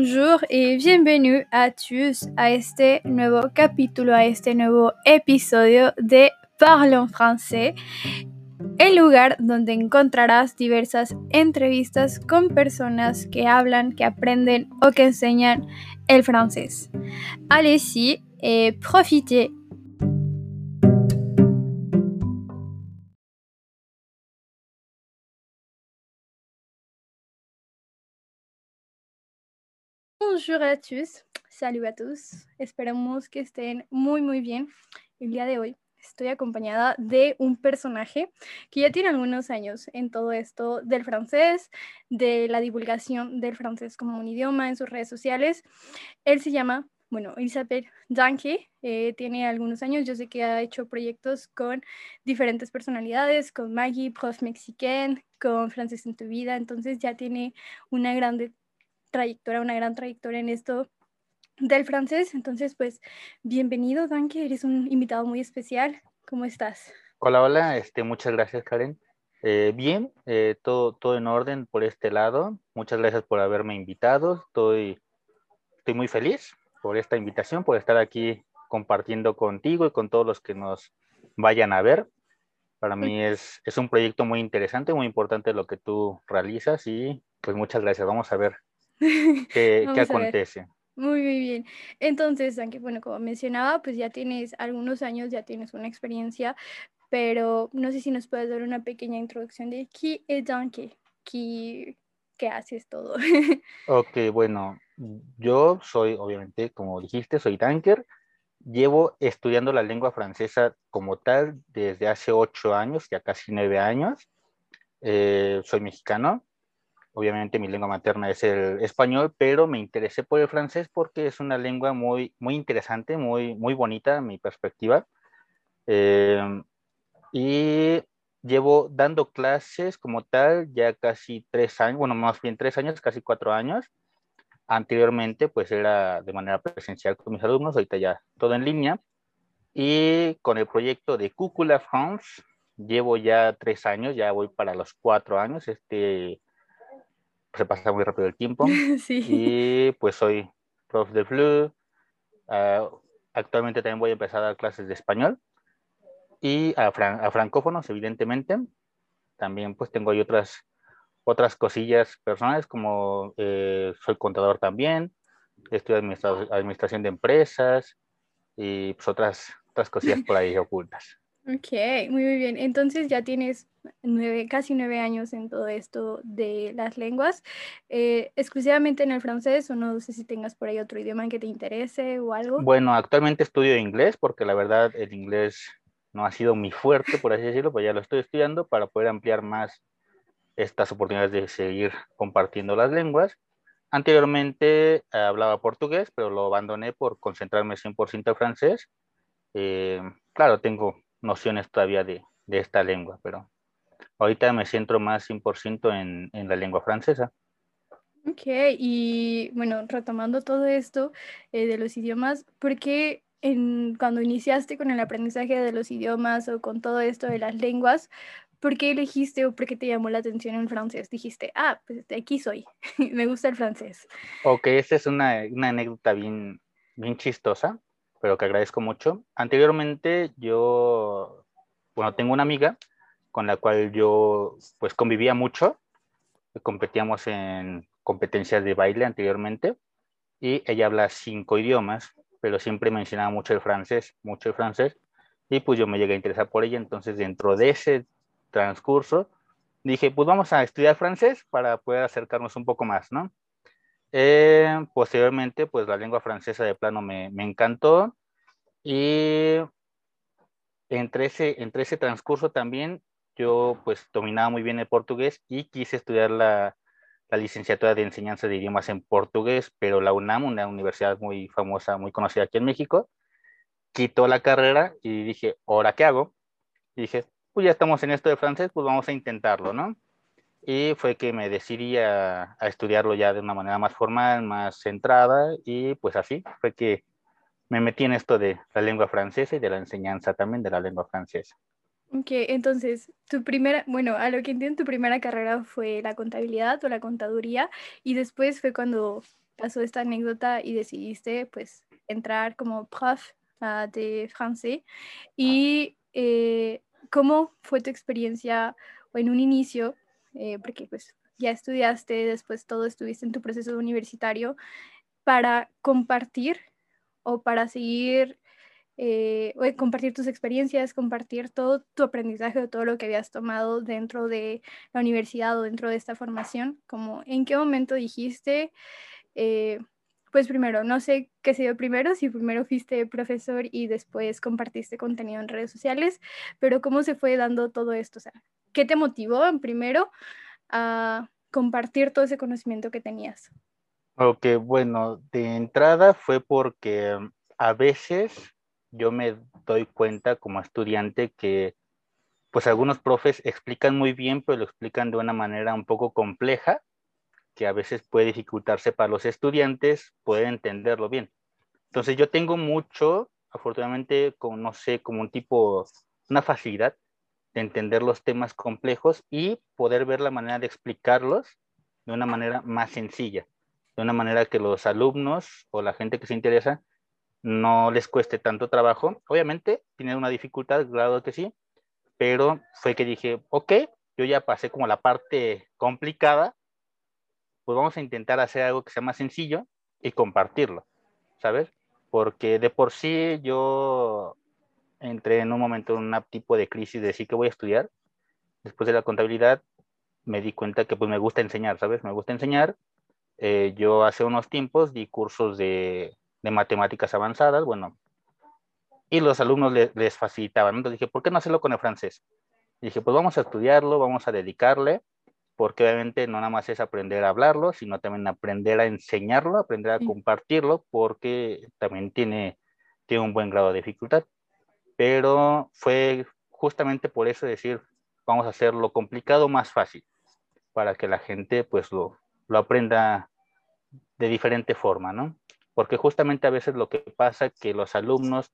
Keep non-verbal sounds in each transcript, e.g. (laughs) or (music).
Bonjour y bienvenue a tous a este nuevo capítulo, a este nuevo episodio de Parlons français, el lugar donde encontrarás diversas entrevistas con personas que hablan, que aprenden o que enseñan el francés. Allez-y et profitez Bonjour a tous, salut a tous. Esperamos que estén muy muy bien. El día de hoy estoy acompañada de un personaje que ya tiene algunos años en todo esto del francés, de la divulgación del francés como un idioma en sus redes sociales. Él se llama, bueno, Isabel Danke, eh, tiene algunos años, yo sé que ha hecho proyectos con diferentes personalidades, con Maggie, Prof Mexican, con Francés en tu vida, entonces ya tiene una grande trayectoria, una gran trayectoria en esto del francés. Entonces, pues, bienvenido, Danke, eres un invitado muy especial. ¿Cómo estás? Hola, hola, este, muchas gracias, Karen. Eh, bien, eh, todo, todo en orden por este lado. Muchas gracias por haberme invitado. Estoy, estoy muy feliz por esta invitación, por estar aquí compartiendo contigo y con todos los que nos vayan a ver. Para mí es, es un proyecto muy interesante, muy importante lo que tú realizas y pues muchas gracias. Vamos a ver (laughs) ¿Qué, acontece? Muy, muy bien. Entonces, aunque bueno, como mencionaba, pues ya tienes algunos años, ya tienes una experiencia, pero no sé si nos puedes dar una pequeña introducción de qué es Donkey, qué, qué haces todo. (laughs) ok, bueno, yo soy, obviamente, como dijiste, soy tanker. Llevo estudiando la lengua francesa como tal desde hace ocho años, ya casi nueve años. Eh, soy mexicano, Obviamente mi lengua materna es el español, pero me interesé por el francés porque es una lengua muy, muy interesante, muy, muy bonita en mi perspectiva. Em, y llevo dando clases como tal ya casi tres años, bueno, más bien tres años, casi cuatro años. Anteriormente, pues era de manera presencial con mis alumnos, ahorita ya todo en línea. Y con el proyecto de Cúcula France, llevo ya tres años, ya voy para los cuatro años. Este se pasa muy rápido el tiempo. (laughs) Sí. Y pues soy prof de FLU. Ah, actualmente también voy a empezar a dar clases de español y a, a, francófonos, evidentemente. También pues tengo ahí otras, otras cosillas personales como eh, soy contador también, estudio administración de empresas y pues otras, otras cosillas por ahí ocultas. Ok, muy, muy bien. Entonces ya tienes nueve, casi nueve años en todo esto de las lenguas, eh, exclusivamente en el francés o no sé si tengas por ahí otro idioma que te interese o algo. Bueno, actualmente estudio inglés porque la verdad el inglés no ha sido mi fuerte, por así decirlo, pues ya lo estoy estudiando para poder ampliar más estas oportunidades de seguir compartiendo las lenguas. Anteriormente hablaba portugués, pero lo abandoné por concentrarme 100% en francés. Eh, claro, tengo nociones todavía de, de, esta lengua, pero ahorita me centro más 100% en, en la lengua francesa. Ok, y bueno, retomando todo esto eh, de los idiomas, ¿por qué en, cuando iniciaste con el aprendizaje de los idiomas o con todo esto de las lenguas, ¿por qué elegiste o por qué te llamó la atención el francés? Dijiste, ah, pues de aquí soy, (laughs) me gusta el francés. Ok, esa es una, una anécdota bien, bien chistosa pero que agradezco mucho. Anteriormente yo, bueno, tengo una amiga con la cual yo pues convivía mucho, competíamos en competencias de baile anteriormente y ella habla cinco idiomas, pero siempre mencionaba mucho el francés, mucho el francés, y pues yo me llegué a interesar por ella, entonces dentro de ese transcurso dije, pues vamos a estudiar francés para poder acercarnos un poco más, ¿no? Eh, posteriormente, pues la lengua francesa de plano me, me encantó y entre ese, entre ese transcurso también yo pues dominaba muy bien el portugués y quise estudiar la, la licenciatura de enseñanza de idiomas en portugués, pero la UNAM, una universidad muy famosa, muy conocida aquí en México, quitó la carrera y dije, ¿ahora qué hago? Y dije, pues ya estamos en esto de francés, pues vamos a intentarlo, ¿no? Y fue que me decidí a, estudiarlo ya de una manera más formal, más centrada, y pues así fue que me metí en esto de la lengua francesa y de la enseñanza también de la lengua francesa. Ok, entonces, tu primera, bueno, a lo que entiendo, tu primera carrera fue la contabilidad o la contaduría, y después fue cuando pasó esta anécdota y decidiste pues entrar como prof uh, de francés. ¿Y eh, cómo fue tu experiencia en un inicio? Eh, porque pues ya estudiaste, después todo estuviste en tu proceso universitario, para compartir o para seguir, eh, compartir tus experiencias, compartir todo tu aprendizaje o todo lo que habías tomado dentro de la universidad o dentro de esta formación, como en qué momento dijiste, eh, pues primero, no sé qué se dio primero, si primero fuiste profesor y después compartiste contenido en redes sociales, pero cómo se fue dando todo esto, o sea, ¿qué te motivó primero a compartir todo ese conocimiento que tenías? Ok, bueno, de entrada fue porque mm, a veces yo me doy cuenta como estudiante que pues algunos profes explican muy bien, pero lo explican de una manera un poco compleja, que a veces puede dificultarse para los estudiantes poder entenderlo bien. Entonces yo tengo mucho, afortunadamente, como no sé, como un tipo, una facilidad de entender los temas complejos y poder ver la manera de explicarlos de una manera más sencilla, de una manera que los alumnos o la gente que se interesa no les cueste tanto trabajo. Obviamente tiene una dificultad, claro que sí, pero fue que dije, ok, yo ya pasé como la parte complicada, pues vamos a intentar hacer algo que sea más sencillo y compartirlo, ¿sabes? Porque de por sí yo entré en un momento en un tipo de crisis de decir que voy a estudiar. Después de la contabilidad me di cuenta que pues me gusta enseñar, ¿sabes? Me gusta enseñar. Eh, yo hace unos tiempos di cursos de, de matemáticas avanzadas, bueno, y los alumnos les facilitaban. Entonces dije, ¿por qué no hacerlo con el francés? Y dije, pues vamos a estudiarlo, vamos a dedicarle, porque obviamente no nada más es aprender a hablarlo, sino también aprender a enseñarlo, aprender a compartirlo, porque también tiene, tiene un buen grado de dificultad pero fue justamente por eso decir, vamos a hacer lo complicado más fácil, para que la gente pues lo, lo aprenda de diferente forma, ¿no? Porque justamente a veces lo que pasa que los alumnos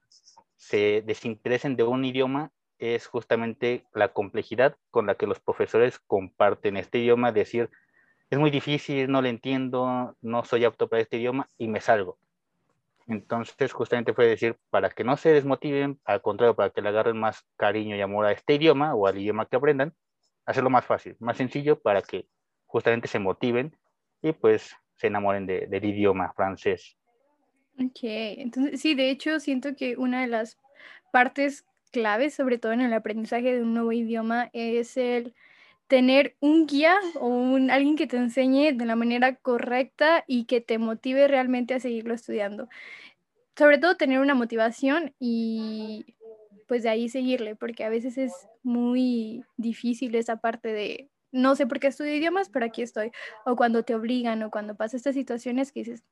se desinteresen de un idioma es justamente la complejidad con la que los profesores comparten este idioma, decir, es muy difícil, no lo entiendo, no soy apto para este idioma y me salgo. Entonces, justamente fue decir, para que no se desmotiven, al contrario, para que le agarren más cariño y amor a este idioma o al idioma que aprendan, hacerlo más fácil, más sencillo para que justamente se motiven y pues se enamoren de, del idioma francés. Ok, entonces sí, de hecho siento que una de las partes claves, sobre todo en el aprendizaje de un nuevo idioma, es el tener un guía o un, alguien que te enseñe de la manera correcta y que te motive realmente a seguirlo estudiando. Sobre todo tener una motivación y pues de ahí seguirle, porque a veces es muy difícil esa parte de no sé por qué estudio idiomas, pero aquí estoy. O cuando te obligan o cuando pasa estas situaciones que dices,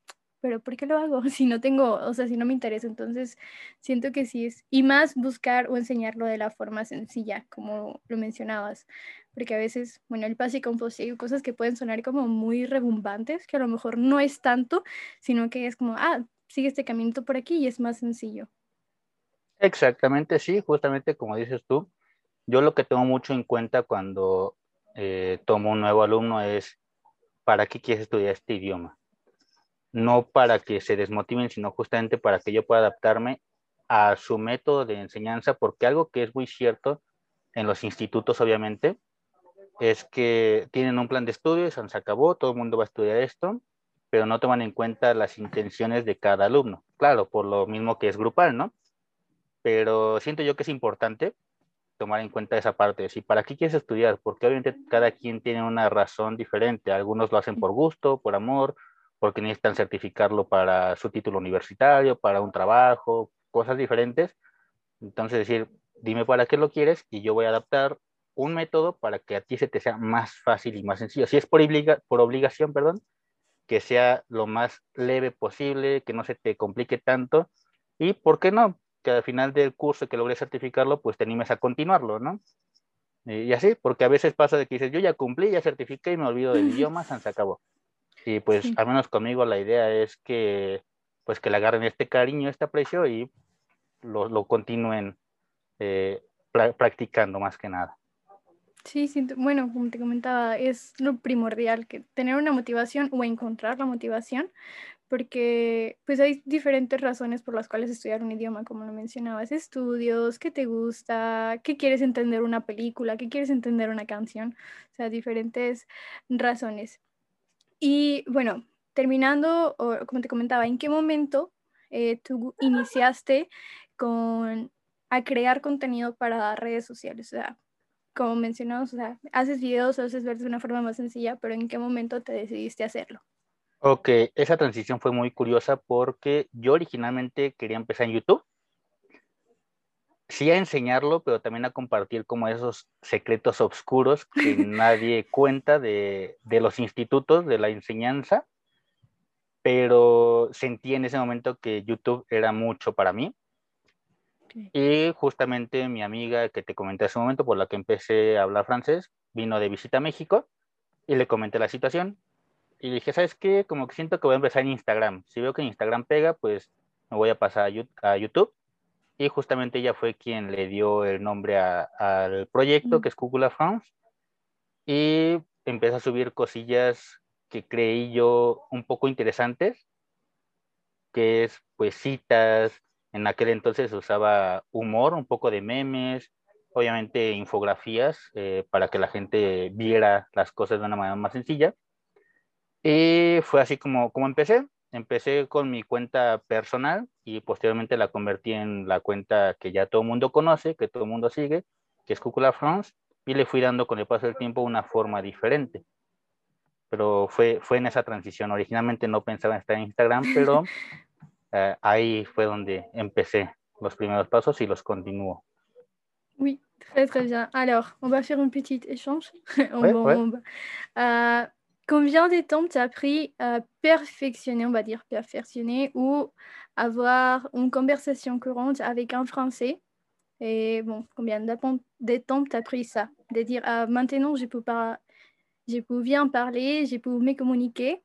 pero ¿por qué lo hago? (laughs) Si no tengo, o sea, si no me interesa, entonces siento que sí es, y más buscar o enseñarlo de la forma sencilla, como lo mencionabas, porque a veces, bueno, el pase y hay cosas que pueden sonar como muy rebumbantes, que a lo mejor no es tanto, sino que es como, ah, sigue este caminito por aquí y es más sencillo. Exactamente, sí, justamente como dices tú, yo lo que tengo mucho en cuenta cuando eh, tomo un nuevo alumno es, ¿para qué quieres estudiar este idioma? no para que se desmotiven, sino justamente para que yo pueda adaptarme a su método de enseñanza, porque algo que es muy cierto en los institutos, obviamente, es que tienen un plan de estudios, se acabó, todo el mundo va a estudiar esto, pero no toman en cuenta las intenciones de cada alumno. Claro, por lo mismo que es grupal, ¿no? Pero siento yo que es importante tomar en cuenta esa parte, si para qué quieres estudiar, porque obviamente cada quien tiene una razón diferente, algunos lo hacen por gusto, por amor, porque necesitan certificarlo para su título universitario, para un trabajo, cosas diferentes. Entonces decir, dime para qué lo quieres y yo voy a adaptar un método para que a ti se te sea más fácil y más sencillo. Si es por, por obligación, perdón, que sea lo más leve posible, que no se te complique tanto y, ¿por qué no? Que al final del curso que logres certificarlo, pues te animes a continuarlo, ¿no? Y así, porque a veces pasa de que dices, yo ya cumplí, ya certifiqué y me olvido del idioma, se acabó. Y pues al menos conmigo la idea es que pues que le agarren este cariño, este aprecio y lo, lo continúen eh, practicando más que nada. Sí, sí, bueno, como te comentaba, es lo primordial, que tener una motivación o encontrar la motivación porque pues hay diferentes razones por las cuales estudiar un idioma, como lo mencionabas, estudios, qué te gusta, qué quieres entender una película, qué quieres entender una canción, o sea, diferentes razones. Y bueno, terminando, o como te comentaba, ¿en qué momento eh, tú iniciaste con a crear contenido para redes sociales? O sea, como mencionamos, o sea, haces videos, haces ver de una forma más sencilla, pero ¿en qué momento te decidiste hacerlo? Ok, esa transición fue muy curiosa porque yo originalmente quería empezar en YouTube. Sí a enseñarlo, pero también a compartir como esos secretos oscuros que (laughs) nadie cuenta de, de los institutos de la enseñanza, pero sentí en ese momento que YouTube era mucho para mí. Y justamente mi amiga que te comenté hace un momento, por la que empecé a hablar francés, vino de visita a México y le comenté la situación y dije, ¿sabes qué? Como que siento que voy a empezar en Instagram. Si veo que Instagram pega, pues me voy a pasar a YouTube. Y justamente ella fue quien le dio el nombre al proyecto, que es Google France. Y empecé a subir cosillas que creí yo un poco interesantes, que es pues citas. En aquel entonces usaba humor, un poco de memes, obviamente infografías eh, para que la gente viera las cosas de una manera más sencilla. Y fue así como, como empecé. Empecé con mi cuenta personal y posteriormente la convertí en la cuenta que ya todo el mundo conoce, que todo el mundo sigue, que es Cúcula France, y le fui dando con el paso del tiempo una forma diferente. Pero fue, fue en esa transición. Originalmente no pensaba en estar en Instagram, (laughs) pero eh, ahí fue donde empecé los primeros pasos y los continúo. Oui, très très bien. Alors, on va faire un petit échange. (laughs) on ouais, va, ouais. On va, uh, Combien de temps tu as pris à perfectionner, on va dire perfectionner, ou avoir une conversation courante avec un Français? Et bon, combien de temps tu as pris ça? De dire, ah, maintenant, je peux, pas, je peux bien parler, je peux me communiquer.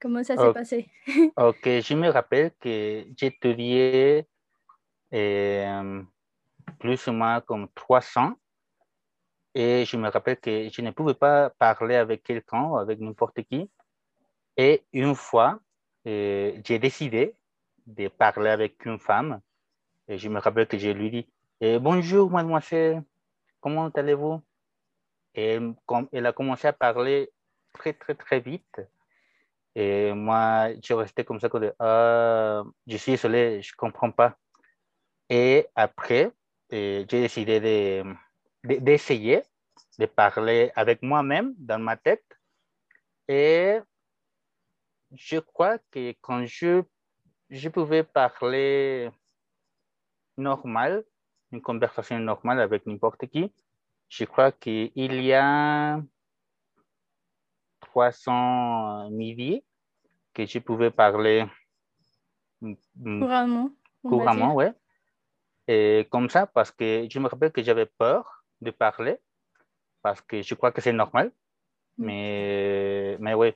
Comment ça s'est okay. passé? (laughs) Ok, je me rappelle que j'ai étudié euh, plus ou moins comme 300 et je me rappelle que je ne pouvais pas parler avec quelqu'un, avec n'importe qui. Et une fois, euh, j'ai décidé de parler avec une femme. Et je me rappelle que je lui dis eh, Bonjour, mademoiselle, comment allez-vous? Et elle a commencé à parler très, très, très vite. Et moi, je restais comme ça, comme ah, je suis désolé, je ne comprends pas. Et après, euh, j'ai décidé de d'essayer de, parler avec moi-même dans ma tête. Et je crois que quand je, je pouvais parler normal, une conversation normale avec n'importe qui, je crois qu'il y a 300 midi que je pouvais parler couramment. Couramment, ouais. Et comme ça, parce que je me rappelle que j'avais peur de parler parce que je crois que c'est normal. Mais, mais oui,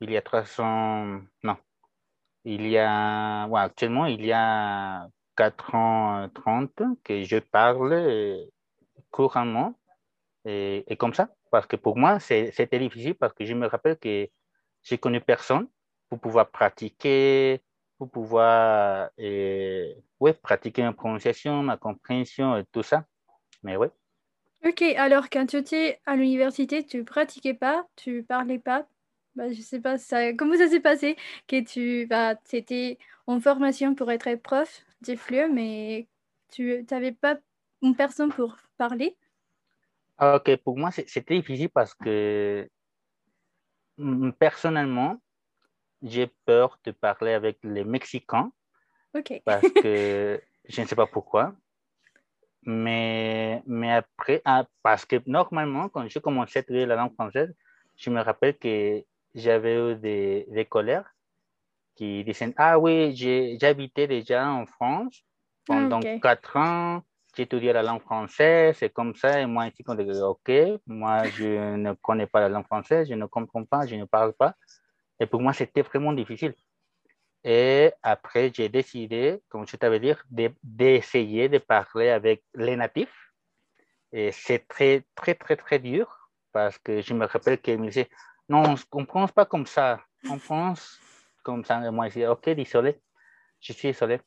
il y a 300, non, il y a, ouais, actuellement, il y a 430 que je parle couramment et, et comme ça, parce que pour moi, c'était difficile parce que je me rappelle que j'ai connu personne pour pouvoir pratiquer, pour pouvoir et, ouais, pratiquer ma prononciation, ma compréhension et tout ça. Mais oui. Ok, alors quand tu étais à l'université, tu pratiquais pas, tu parlais pas? Bah, je sais pas ça, comment ça s'est passé que tu bah, étais en formation pour être prof de FLE, mais tu n'avais pas une personne pour parler? Ok, pour moi, c'était difficile parce que personnellement, j'ai peur de parler avec les Mexicains. Ok. Parce que (laughs) je ne sais pas pourquoi. Mais, mais après, ah, parce que normalement, quand je commençais à étudier la langue française, je me rappelle que j'avais eu des, des collègues qui disaient Ah oui, j'habitais déjà en France pendant Ok. quatre ans, j'ai étudié la langue française, c'est comme ça. Et moi, ici, on dit Ok, moi, je ne connais pas la langue française, je ne comprends pas, je ne parle pas. Et pour moi, c'était vraiment difficile. Et après, j'ai décidé, comme je t'avais dit, de- d'essayer de, parler avec les natifs. Et c'est très, très, très, très dur parce que je me rappelle qu'ils me disaient, non, on ne prononce pas comme ça. On prononce comme ça, moi, je dis, ok, désolé, je suis désolé.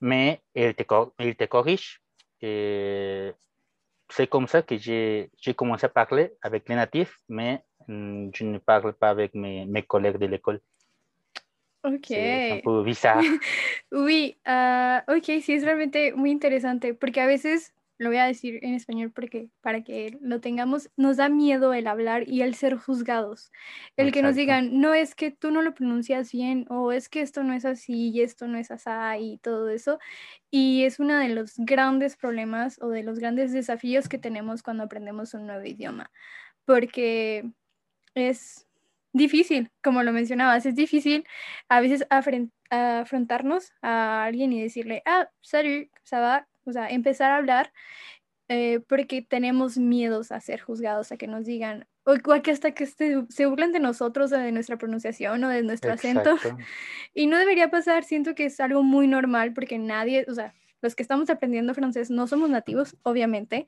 Mais il te, il te corrige. Et c'est comme ça que j'ai commencé à parler avec les natifs, mais mm, je ne parle pas avec mes collègues de l'école. Ok. Bizarre. oui, uh, ok, sí, es realmente muy interesante, porque a veces lo voy a decir en español porque para que lo tengamos, nos da miedo el hablar y el ser juzgados. El que nos digan, no es que tú no lo pronuncias bien o es que esto no es así y esto no es así y todo eso. Y es uno de los grandes problemas o de los grandes desafíos que tenemos cuando aprendemos un nuevo idioma, porque es difícil, como lo mencionabas, es difícil a veces afrontarnos a alguien y decirle, ah, salut, ça va, o sea, empezar a hablar eh, porque tenemos miedos a ser juzgados, a que nos digan, o que hasta que se, burlen de nosotros, o de nuestra pronunciación o de nuestro acento. (laughs) Y no debería pasar, siento que es algo muy normal porque nadie, o sea, los que estamos aprendiendo francés no somos nativos, obviamente,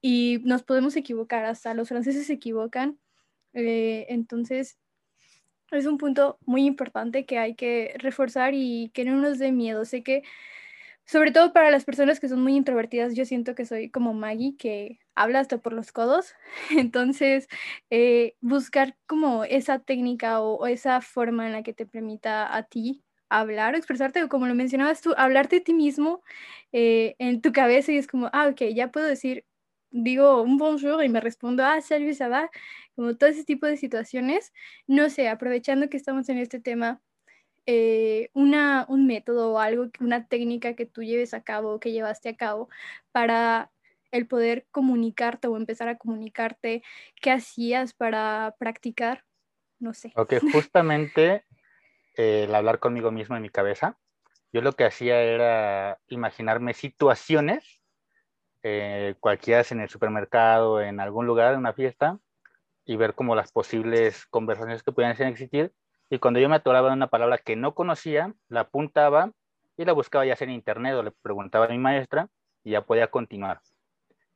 y nos podemos equivocar, hasta los franceses se equivocan. Eh, entonces, es un punto muy importante que hay que reforzar y que no nos dé miedo. Sé que sobre todo para las personas que son muy introvertidas, yo siento que soy como Maggie, que habla hasta por los codos. (laughs) Entonces, eh, buscar como esa técnica o, esa forma en la que te permita a ti hablar o expresarte, o como lo mencionabas tú, hablarte de ti mismo eh, en tu cabeza y es como, ah, ok, ya puedo decir, digo un bonjour y me respondo, ah, salut, ça va, como todo ese tipo de situaciones. No sé, aprovechando que estamos en este tema, eh, una, un método o algo, una técnica que tú lleves a cabo, que llevaste a cabo para el poder comunicarte o empezar a comunicarte, ¿qué hacías para practicar? No sé. Ok, (laughs) justamente el hablar conmigo mismo en mi cabeza, yo lo que hacía era imaginarme situaciones, eh, cualquiera en el supermercado, en algún lugar, en una fiesta, y ver como las posibles conversaciones que pudieran existir y cuando yo me atoraba en una palabra que no conocía, la apuntaba y la buscaba ya sea en internet o le preguntaba a mi maestra y ya podía continuar.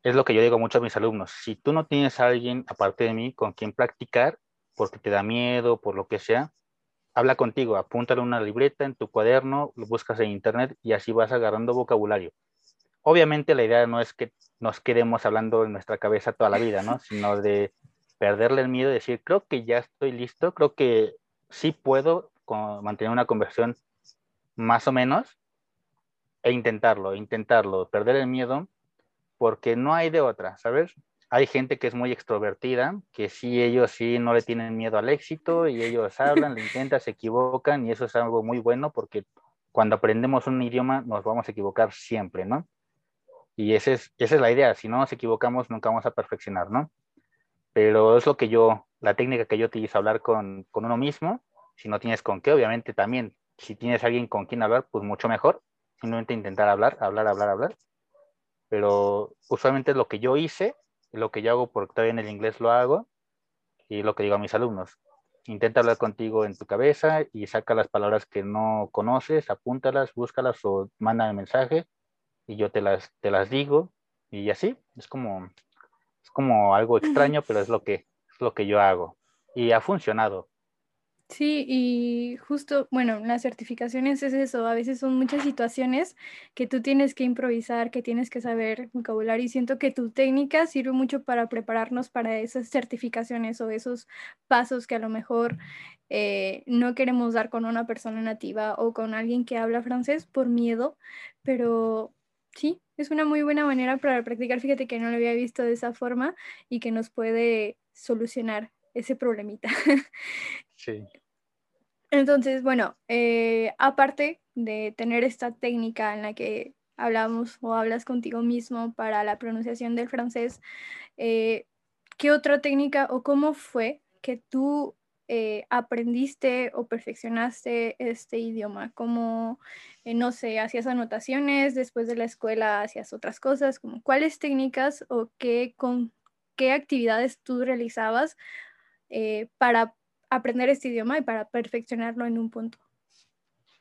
Es lo que yo digo mucho a mis alumnos. Si tú no tienes a alguien aparte de mí con quien practicar, porque te da miedo, por lo que sea, habla contigo, apúntale una libreta en tu cuaderno, lo buscas en internet y así vas agarrando vocabulario. Obviamente la idea no es que nos quedemos hablando en nuestra cabeza toda la vida, ¿no? Sino de perderle el miedo y decir, creo que ya estoy listo, creo que sí puedo mantener una conversión más o menos e intentarlo, intentarlo, perder el miedo, porque no hay de otra, ¿sabes? Hay gente que es muy extrovertida, que sí, ellos sí no le tienen miedo al éxito y ellos hablan, le intentan, se equivocan y eso es algo muy bueno porque cuando aprendemos un idioma nos vamos a equivocar siempre, ¿no? Y esa es, esa es la idea, si no nos equivocamos nunca vamos a perfeccionar, ¿no? Pero es lo que yo la técnica que yo utilizo, hablar con, con uno mismo, si no tienes con qué, obviamente también, si tienes alguien con quien hablar, pues mucho mejor, simplemente intentar hablar, hablar, hablar, hablar, pero usualmente es lo que yo hice, lo que yo hago porque todavía en el inglés lo hago, y lo que digo a mis alumnos, intenta hablar contigo en tu cabeza y saca las palabras que no conoces, apúntalas, búscalas o manda el mensaje y yo te las, te las digo y así, es como, es como algo extraño, pero es lo que, lo que yo hago y ha funcionado. Sí, y justo, bueno, las certificaciones es eso, a veces son muchas situaciones que tú tienes que improvisar, que tienes que saber vocabulario y siento que tu técnica sirve mucho para prepararnos para esas certificaciones o esos pasos que a lo mejor eh, no queremos dar con una persona nativa o con alguien que habla francés por miedo, pero sí, es una muy buena manera para practicar, fíjate que no lo había visto de esa forma y que nos puede solucionar ese problemita. (laughs) Sí. Entonces, bueno, eh, aparte de tener esta técnica en la que hablamos o hablas contigo mismo para la pronunciación del francés, eh, ¿qué otra técnica o cómo fue que tú eh, aprendiste o perfeccionaste este idioma? ¿Cómo, no sé, hacías anotaciones después de la escuela, hacías otras cosas? Como, ¿Cuáles técnicas o qué, con, qué actividades tú realizabas eh, para aprender este idioma y para perfeccionarlo en un punto.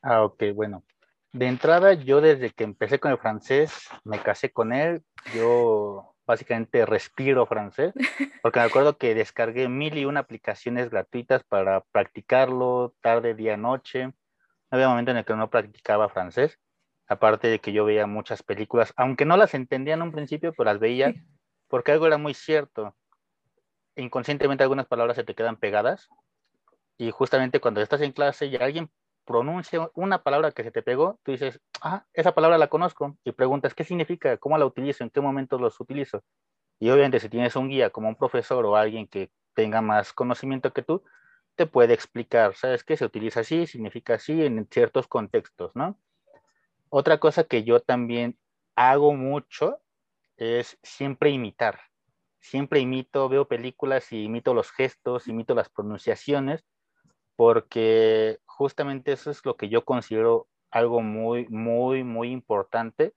Ah, ok, bueno. De entrada, yo desde que empecé con el francés, me casé con él, yo básicamente respiro francés, (laughs) porque me acuerdo que descargué mil y una aplicaciones gratuitas para practicarlo tarde, día, noche. No había momento en el que no practicaba francés, aparte de que yo veía muchas películas, aunque no las entendía en un principio, pero las veía, porque algo era muy cierto. Inconscientemente algunas palabras se te quedan pegadas, y justamente cuando estás en clase y alguien pronuncia una palabra que se te pegó, tú dices, ah, esa palabra la conozco, y preguntas, ¿qué significa? ¿Cómo la utilizo? ¿En qué momentos los utilizo? Y obviamente si tienes un guía como un profesor o alguien que tenga más conocimiento que tú, te puede explicar, ¿sabes qué? Se utiliza así, significa así en ciertos contextos, ¿no? Otra cosa que yo también hago mucho es siempre imitar. Siempre imito, veo películas y imito los gestos, imito las pronunciaciones, porque justamente eso es lo que yo considero algo muy, muy, muy importante,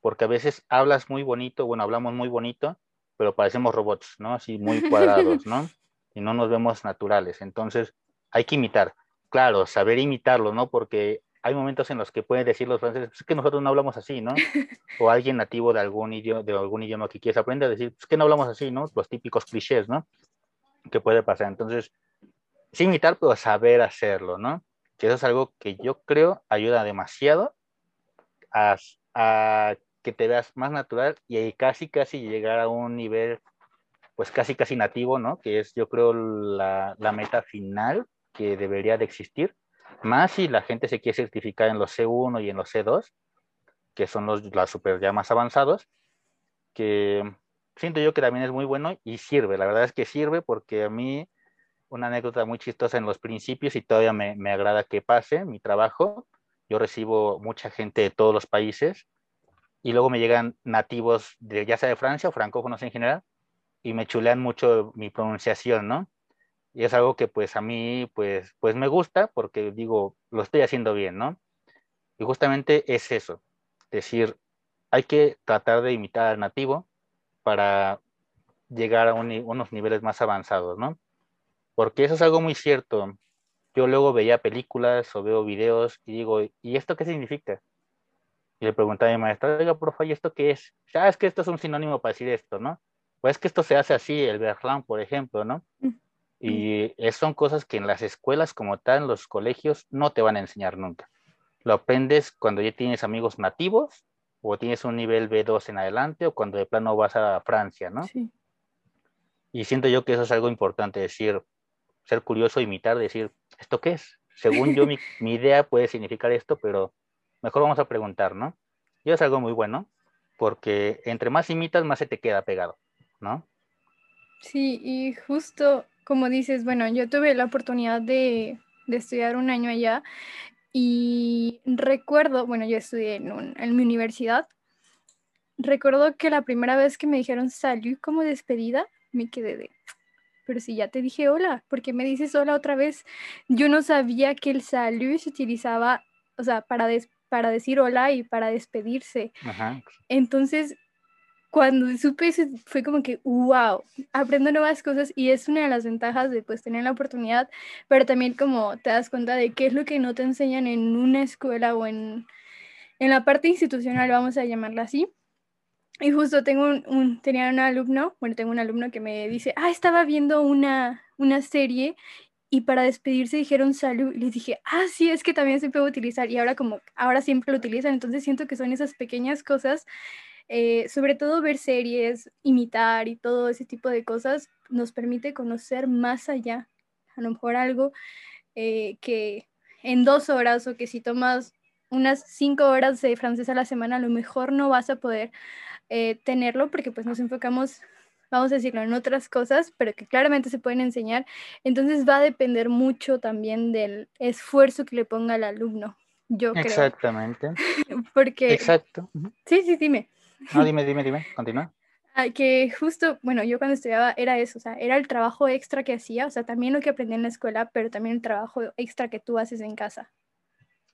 porque a veces hablas muy bonito, bueno, hablamos muy bonito, pero parecemos robots, ¿no? Así muy cuadrados, ¿no? (laughs) Y no nos vemos naturales. Entonces, hay que imitar. Claro, saber imitarlo, ¿no? Porque hay momentos en los que pueden decir los franceses, pues es que nosotros no hablamos así, ¿no? (laughs) O alguien nativo de algún idioma, de algún idioma que quieres aprender a decir, pues que no hablamos así, ¿no? Los típicos clichés, ¿no? Que puede pasar. Entonces, sí imitar, pero saber hacerlo, ¿no? Que eso es algo que yo creo ayuda demasiado a, que te veas más natural y casi, casi llegar a un nivel, pues casi, casi nativo, ¿no? Que es, yo creo, la, meta final que debería de existir. Más si la gente se quiere certificar en los C1 y en los C2, que son los las super ya más avanzados, que siento yo que también es muy bueno y sirve. La verdad es que sirve porque a mí una anécdota muy chistosa en los principios y todavía me, me, agrada que pase mi trabajo. Yo recibo mucha gente de todos los países y luego me llegan nativos de ya sea de Francia o francófonos en general y me chulean mucho mi pronunciación, ¿no? Y es algo que pues a mí pues, pues me gusta porque digo, lo estoy haciendo bien, ¿no? Y justamente es eso, decir, hay que tratar de imitar al nativo para llegar a unos niveles más avanzados, ¿no? Porque eso es algo muy cierto. Yo luego veía películas o veo videos y digo, ¿y esto qué significa? Y le preguntaba a mi maestra, oiga, profe, ¿y esto qué es? Ah, es que esto es un sinónimo para decir esto, ¿no? Pues que esto se hace así, el berlán, por ejemplo, ¿no? Mm. Y son cosas que en las escuelas como tal, en los colegios, no te van a enseñar nunca. Lo aprendes cuando ya tienes amigos nativos o tienes un nivel B2 en adelante o cuando de plano vas a Francia, ¿no? Sí. Y siento yo que eso es algo importante decir, ser curioso, imitar, decir, ¿esto qué es? Según yo, mi, (laughs) mi, idea puede significar esto, pero mejor vamos a preguntar, ¿no? Y es algo muy bueno, porque entre más imitas, más se te queda pegado, ¿no? Sí, y justo como dices, bueno, yo tuve la oportunidad de, de estudiar un año allá y recuerdo, bueno, yo estudié en, en mi universidad, recuerdo que la primera vez que me dijeron salud como despedida, me quedé de, pero si ya te dije hola, ¿por qué me dices hola otra vez? Yo no sabía que el salut se utilizaba, o sea, para, para decir hola y para despedirse. Entonces, cuando supe eso, fue como que, wow, aprendo nuevas cosas y es una de las ventajas de pues tener la oportunidad, pero también como te das cuenta de qué es lo que no te enseñan en una escuela o en, en la parte institucional, vamos a llamarla así y justo tengo un, tenía un alumno, bueno, tengo un alumno que me dice, ah, estaba viendo una, una serie y para despedirse dijeron salud. Y les dije, ah, sí, es que también se puede utilizar. Y ahora como, ahora siempre lo utilizan. Entonces siento que son esas pequeñas cosas, eh, sobre todo ver series, imitar y todo ese tipo de cosas, nos permite conocer más allá. A lo mejor algo eh, que en dos horas o que si tomas unas cinco horas de francés a la semana, a lo mejor no vas a poder eh, tenerlo porque pues nos enfocamos, vamos a decirlo, en otras cosas, pero que claramente se pueden enseñar. Entonces va a depender mucho también del esfuerzo que le ponga el alumno, yo creo. Exactamente. (laughs) porque... Exacto. Sí, sí, dime. No, dime, dime, dime, continúa. (laughs) Ah, que justo, bueno, yo cuando estudiaba era eso, o sea, era el trabajo extra que hacía, o sea, también lo que aprendí en la escuela, pero también el trabajo extra que tú haces en casa.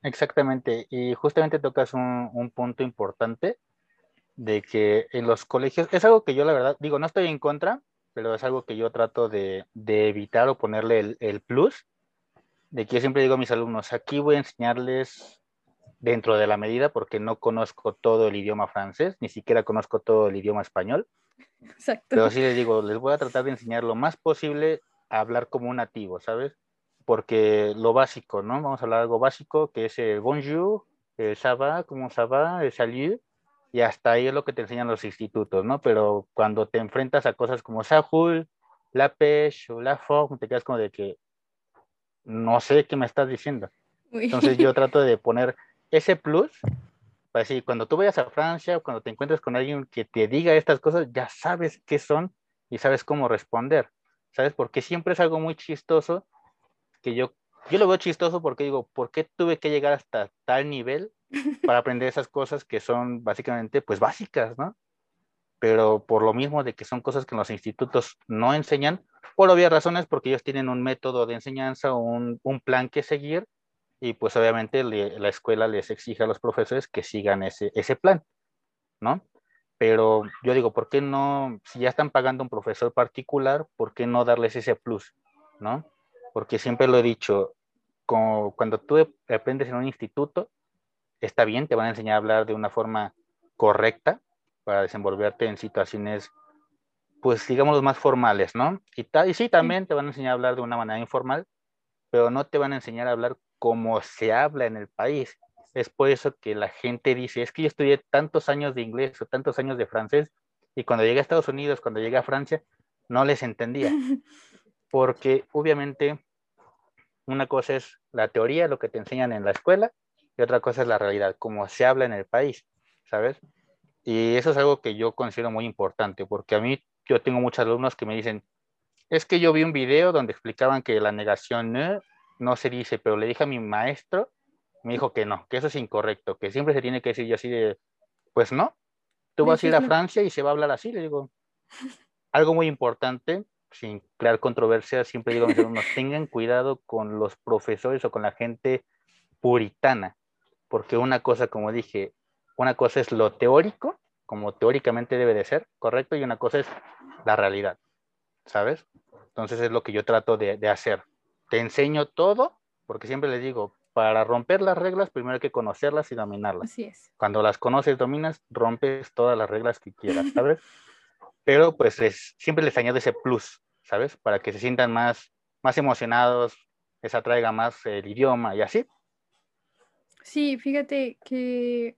Exactamente, y justamente tocas un, un punto importante de que en los colegios, es algo que yo la verdad digo, no estoy en contra, pero es algo que yo trato de, evitar o ponerle el, el, plus, de que yo siempre digo a mis alumnos, aquí voy a enseñarles dentro de la medida porque no conozco todo el idioma francés, ni siquiera conozco todo el idioma español, Exacto. Pero sí les digo, les voy a tratar de enseñar lo más posible a hablar como un nativo, ¿sabes? Porque lo básico, ¿no? Vamos a hablar de algo básico, que es el bonjour, el va, cómo va, el salut, y hasta ahí es lo que te enseñan los institutos, ¿no? Pero cuando te enfrentas a cosas como Sahul, la pêche o la forme, te quedas como de que no sé qué me estás diciendo. Uy. Entonces yo trato de (laughs) poner ese plus para decir, cuando tú vayas a Francia o cuando te encuentres con alguien que te diga estas cosas, ya sabes qué son y sabes cómo responder, ¿sabes? Porque siempre es algo muy chistoso que yo, yo lo veo chistoso porque digo, ¿por qué tuve que llegar hasta tal nivel (laughs) para aprender esas cosas que son básicamente, pues básicas, ¿no? Pero por lo mismo de que son cosas que los institutos no enseñan, por obvias razones, porque ellos tienen un método de enseñanza, un, un plan que seguir, y pues obviamente le, la escuela les exige a los profesores que sigan ese, ese plan, ¿no? Pero yo digo, ¿por qué no, si ya están pagando un profesor particular, ¿por qué no darles ese plus, ¿no? Porque siempre lo he dicho, como cuando tú aprendes en un instituto, está bien, te van a enseñar a hablar de una forma correcta para desenvolverte en situaciones, pues digamos, más formales, ¿no? Y, y sí, también te van a enseñar a hablar de una manera informal, pero no te van a enseñar a hablar como se habla en el país. Es por eso que la gente dice, es que yo estudié tantos años de inglés o tantos años de francés y cuando llegué a Estados Unidos, cuando llegué a Francia, no les entendía. (laughs) Porque obviamente una cosa es la teoría, lo que te enseñan en la escuela, y otra cosa es la realidad, como se habla en el país, ¿sabes? Y eso es algo que yo considero muy importante, porque a mí yo tengo muchos alumnos que me dicen, es que yo vi un video donde explicaban que la negación no, no se dice, pero le dije a mi maestro, me dijo que no, que eso es incorrecto, que siempre se tiene que decir yo así de, pues no, tú vas a ir a Francia y se va a hablar así, le digo. Algo muy importante, sin crear controversia, siempre digo a mis alumnos, (laughs) tengan cuidado con los profesores o con la gente puritana, porque una cosa, como dije, una cosa es lo teórico, como teóricamente debe de ser, correcto, y una cosa es la realidad, ¿sabes? Entonces es lo que yo trato de, de hacer. Te enseño todo, porque siempre les digo, para romper las reglas, primero hay que conocerlas y dominarlas. Así es. Cuando las conoces, dominas, rompes todas las reglas que quieras, ¿sabes? (laughs) Pero pues les, siempre les añado ese plus, ¿sabes? Para que se sientan más, más emocionados, les atraiga más el idioma y así. Sí, fíjate que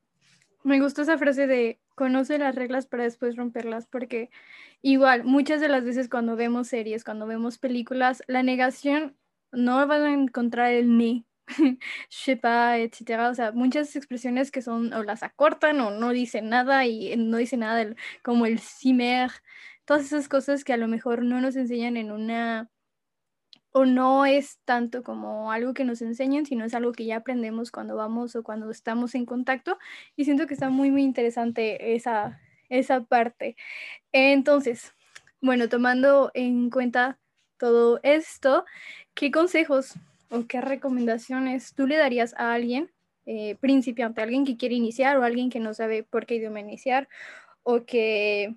me gustó esa frase de conoce las reglas para después romperlas, porque igual muchas de las veces cuando vemos series, cuando vemos películas, la negación no van a encontrar el ni, (laughs) shepa, etcétera. O sea, muchas expresiones que son o las acortan o no dicen nada y no dicen nada del, como el simer, todas esas cosas que a lo mejor no nos enseñan en una o no es tanto como algo que nos enseñan, sino es algo que ya aprendemos cuando vamos o cuando estamos en contacto. Y siento que está muy, muy interesante esa, esa parte. Entonces, bueno, tomando en cuenta todo esto, ¿qué consejos o qué recomendaciones tú le darías a alguien eh, principiante, alguien que quiere iniciar o alguien que no sabe por qué idioma iniciar o que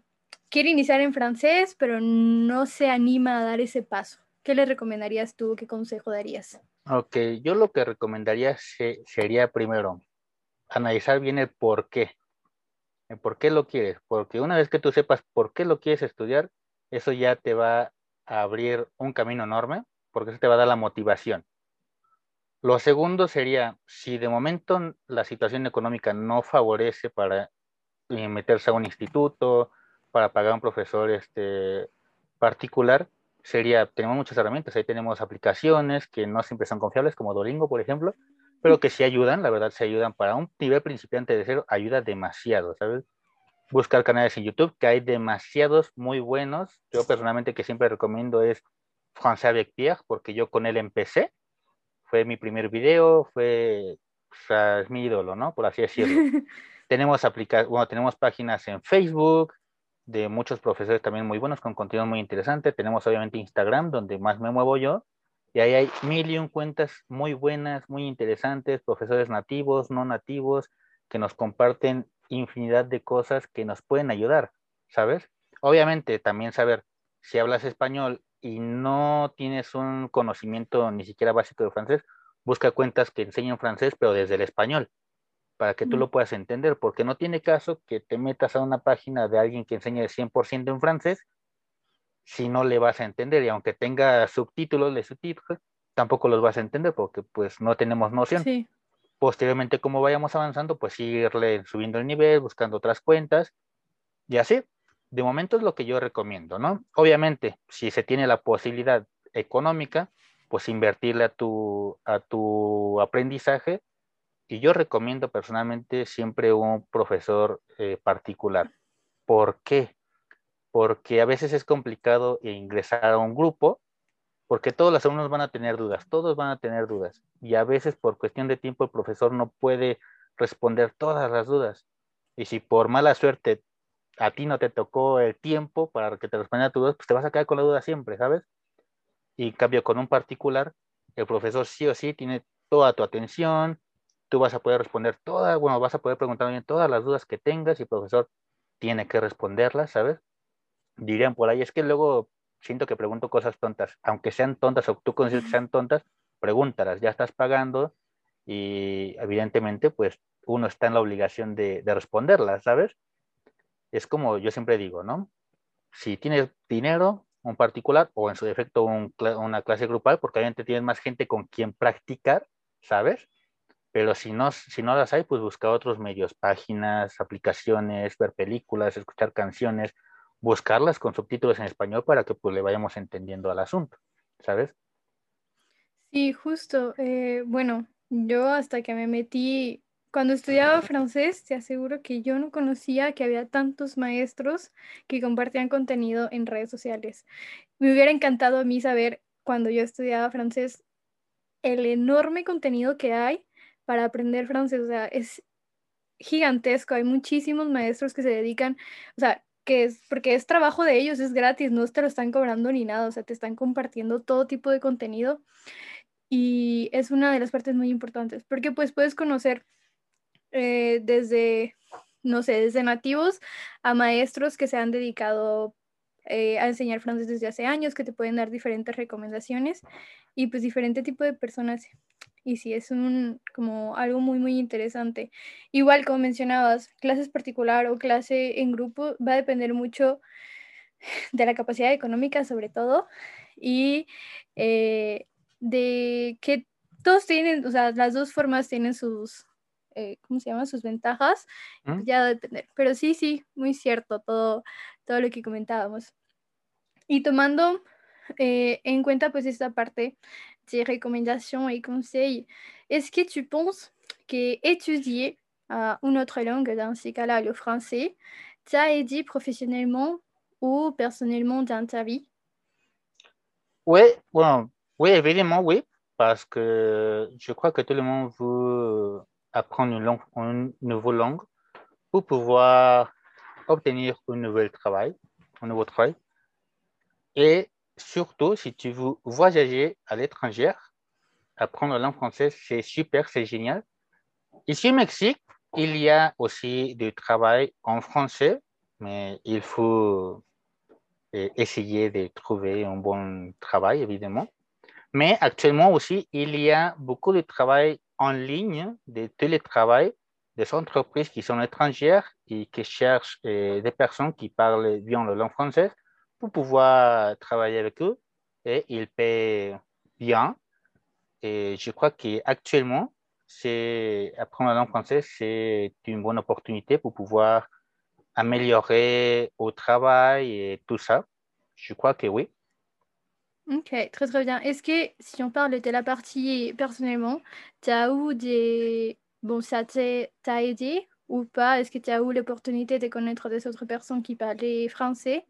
quiere iniciar en francés, pero no se anima a dar ese paso? ¿Qué le recomendarías tú? ¿Qué consejo darías? Ok, yo lo que recomendaría se, sería primero analizar bien el por qué. El por qué lo quieres. Porque una vez que tú sepas por qué lo quieres estudiar, eso ya te va a abrir un camino enorme, porque eso te va a dar la motivación. Lo segundo sería, si de momento la situación económica no favorece para eh, meterse a un instituto, para pagar a un profesor este, particular, sería, tenemos muchas herramientas, ahí tenemos aplicaciones que no siempre son confiables, como Dolingo, por ejemplo, pero que sí ayudan, la verdad, se ayudan para un nivel principiante de cero, ayuda demasiado, ¿sabes? Buscar canales en YouTube, que hay demasiados muy buenos. Yo personalmente que siempre recomiendo es François Pierre, porque yo con él empecé, fue mi primer video, fue, o sea, es mi ídolo, ¿no? Por así decirlo. (laughs) tenemos, aplica bueno, tenemos páginas en Facebook, de muchos profesores también muy buenos con contenido muy interesante. Tenemos obviamente Instagram, donde más me muevo yo, y ahí hay mil y un cuentas muy buenas, muy interesantes, profesores nativos, no nativos, que nos comparten infinidad de cosas que nos pueden ayudar, ¿sabes? Obviamente también saber si hablas español y no tienes un conocimiento ni siquiera básico de francés, busca cuentas que enseñen francés, pero desde el español, para que tú lo puedas entender, porque no tiene caso que te metas a una página de alguien que enseñe 100% en francés si no le vas a entender y aunque tenga subtítulos de subtítulos, tampoco los vas a entender porque pues no tenemos noción. Posteriormente, como vayamos avanzando, pues irle subiendo el nivel, buscando otras cuentas y así. De momento es lo que yo recomiendo, ¿no? Obviamente, si se tiene la posibilidad económica, pues invertirle a tu, a tu aprendizaje. Y yo recomiendo personalmente siempre un profesor eh, particular. ¿Por qué? Porque a veces es complicado ingresar a un grupo, porque todos los alumnos van a tener dudas, todos van a tener dudas. Y a veces por cuestión de tiempo el profesor no puede responder todas las dudas. Y si por mala suerte a ti no te tocó el tiempo para que te respondiera a tus dudas, pues te vas a quedar con la duda siempre, ¿sabes? Y en cambio, con un particular, el profesor sí o sí tiene toda tu atención, tú vas a poder responder todas, bueno, vas a poder preguntar bien todas las dudas que tengas y el profesor tiene que responderlas, ¿sabes? Dirían por ahí, es que luego siento que pregunto cosas tontas, aunque sean tontas o tú consideres que sean tontas, pregúntalas, ya estás pagando y evidentemente pues uno está en la obligación de, de responderlas, ¿sabes? Es como yo siempre digo, ¿no? Si tienes dinero, un particular o en su defecto una clase grupal, porque obviamente tienes más gente con quien practicar, ¿sabes? Pero si no, si no las hay, pues busca otros medios, páginas, aplicaciones, ver películas, escuchar canciones, buscarlas con subtítulos en español para que pues le vayamos entendiendo al asunto, ¿sabes? Sí, justo. Eh, bueno, yo hasta que me metí cuando estudiaba francés, te aseguro que yo no conocía que había tantos maestros que compartían contenido en redes sociales. Me hubiera encantado a mí saber, cuando yo estudiaba francés, el enorme contenido que hay para aprender francés. O sea, es gigantesco. Hay muchísimos maestros que se dedican, o sea, que es porque es trabajo de ellos, es gratis, no te lo están cobrando ni nada, o sea, te están compartiendo todo tipo de contenido y es una de las partes muy importantes, porque pues puedes conocer eh, desde, no sé, desde nativos a maestros que se han dedicado eh, a enseñar francés desde hace años, que te pueden dar diferentes recomendaciones y pues diferente tipo de personas. Y sí, es un, como algo muy, muy interesante. Igual, como mencionabas, clases particular o clase en grupo va a depender mucho de la capacidad económica sobre todo y eh, de que todos tienen, o sea, las dos formas tienen sus, eh, ¿cómo se llama? Sus ventajas, ¿Mm? ya va a depender. Pero sí, sí, muy cierto todo, todo lo que comentábamos. Y tomando eh, en cuenta pues esta parte de recomendations y conseils, est-ce que tu penses que étudier uh, une autre langue, dans ces cas-là le français, t'a aidé professionnellement ou personnellement dans ta vie? Oui, bon, oui, évidemment, oui, parce que je crois que tout le monde veut apprendre une, nouvelle langue pour pouvoir obtenir un nouvel travail, un nouveau travail. Et surtout, si tu veux voyager à l'étranger, apprendre la langue française, c'est super, c'est génial. Ici au Mexique, il y a aussi du travail en français, mais il faut eh, essayer de trouver un bon travail, évidemment. Mais actuellement aussi, il y a beaucoup de travail en ligne de télétravail des entreprises qui sont étrangères et qui cherchent euh, des personnes qui parlent bien la langue française pour pouvoir travailler avec eux et ils paient bien. Et je crois qu'actuellement, apprendre la langue française, c'est une bonne opportunité pour pouvoir améliorer au travail et tout ça. Je crois que oui. Ok, très très bien. Est-ce que si on parle de la partie personnellement, tu as eu des... Bon, ça t'a aidé ou pas? Est-ce que tu as eu l'opportunité de connaître des autres personnes qui parlaient français?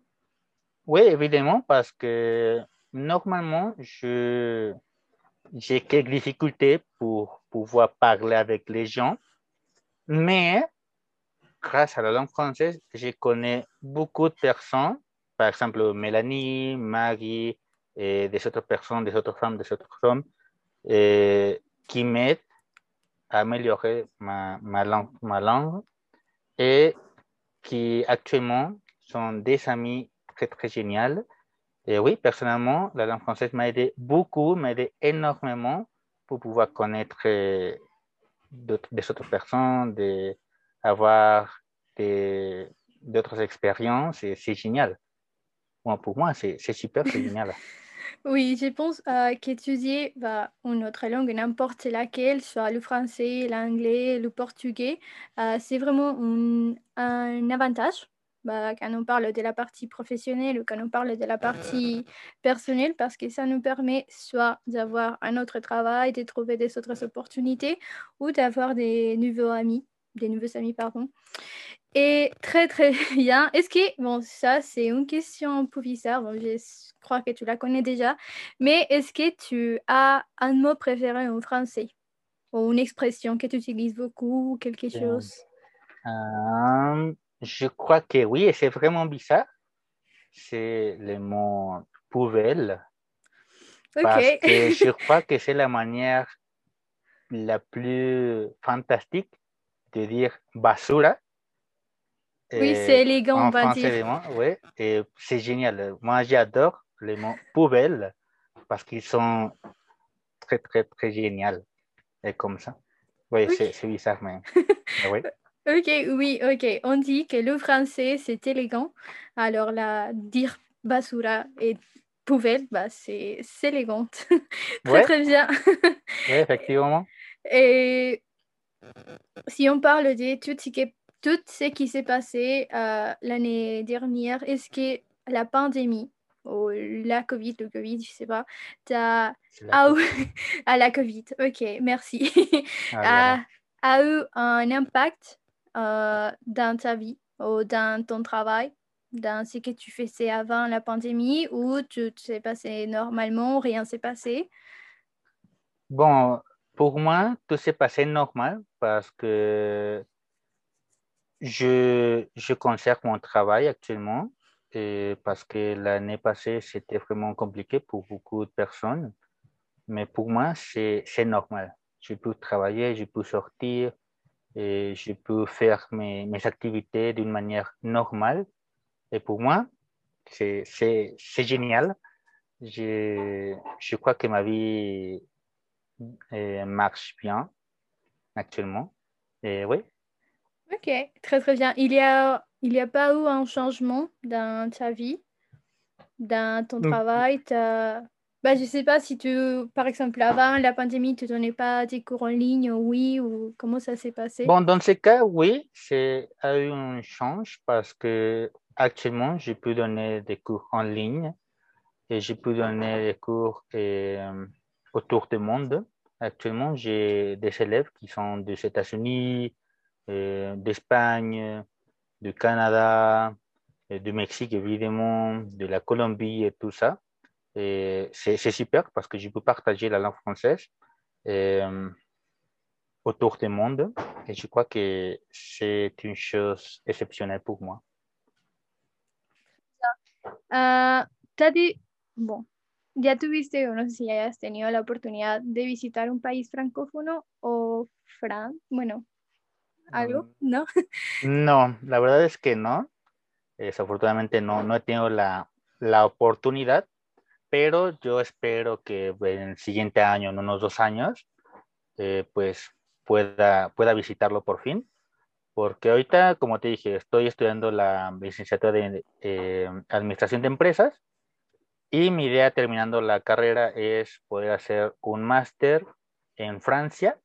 Oui, évidemment, parce que normalement, je j'ai quelques difficultés pour pouvoir parler avec les gens, mais grâce à la langue française, je connais beaucoup de personnes, par exemple Mélanie, Marie, et des autres personnes, des autres femmes, des autres hommes, et qui m'aident à améliorer ma, langue, et qui actuellement sont des amis très très géniaux. Et oui, personnellement, la langue française m'a aidé beaucoup, m'a aidé énormément pour pouvoir connaître des autres personnes, d'avoir d'autres expériences, et c'est génial. pour moi, c'est super, c'est génial. (laughs) Oui, je pense euh, qu'étudier bah, une autre langue, n'importe laquelle, soit le français, l'anglais, le portugais, euh, c'est vraiment un, avantage bah, quand on parle de la partie professionnelle ou quand on parle de la partie personnelle, parce que ça nous permet soit d'avoir un autre travail, de trouver des autres opportunités ou d'avoir des nouveaux amis, des nouveaux amis, pardon. Et très, très (laughs) bien. Est-ce que, bon, ça, c'est une question pour bon, je crois que tu la connais déjà, mais est-ce que tu as un mot préféré en français? Ou une expression que tu utilises beaucoup ou quelque chose? Euh, je crois que oui, et c'est vraiment bizarre. C'est le mot poubelle. Parce que (laughs) je crois que c'est la manière la plus fantastique de dire basura. Oui, c'est élégant, on va dire. Oui, et c'est génial. Moi, j'adore les mots poubelle parce qu'ils sont très, très, très géniaux. Et comme ça. Oui, c'est bizarre, mais (laughs) oui. Ok, oui, ok. On dit que le français, c'est élégant. Alors, la dire basura et poubelle, bah, c'est élégant. (laughs) très, très bien. oui, effectivement. (laughs) Et si on parle de tout ce qui, tout ce qui s'est passé euh, l'année dernière, est-ce que la pandémie. Ou la Covid, le Covid, je sais pas, as... Ah, (laughs) ah, la Covid, ok, merci. (laughs) Ah, a, a eu un impact euh, dans ta vie ou dans ton travail, dans ce que tu faisais avant la pandémie ou tout s'est passé normalement, rien s'est passé? Bon, pour moi, tout s'est passé normal parce que je, je conserve mon travail actuellement et parce que l'année passée, c'était vraiment compliqué pour beaucoup de personnes. Mais pour moi, c'est normal. Je peux travailler, je peux sortir, et je peux faire mes, mes activités d'une manière normale. Et pour moi, c'est génial. Je, je, crois que ma vie euh, marche bien actuellement. Et oui. Ok, très très bien. Il n'y a, il a pas eu un changement dans ta vie, dans ton travail, bah, je ne sais pas si tu, par exemple, avant la pandémie, tu ne donnais pas des cours en ligne, oui, ou comment ça s'est passé? Bon, dans ce cas, oui, c'est eu un change parce que actuellement, je peux donner des cours en ligne et je peux donner des cours euh, autour du monde. Actuellement, j'ai des élèves qui sont des États-Unis, d'Espagne, du Canada, du Mexique, évidemment, de la Colombie et tout ça c'est super parce que je peux partager la langue française autour du monde et je crois que c'est une chose exceptionnelle pour moi. Uh, Tati, bon, ya tuviste, o no sé si hayas tenido la oportunidad de visitar un país francófono o Fran, bueno, algo, mm. ¿no? No, la verdad es que no. Desafortunadamente no, no he tenido la, la oportunidad, pero yo espero que en el siguiente año, en unos dos años, eh, pues pueda, pueda visitarlo por fin, porque ahorita, como te dije, estoy estudiando la licenciatura de eh, Administración de Empresas y mi idea terminando la carrera es poder hacer un máster en Francia.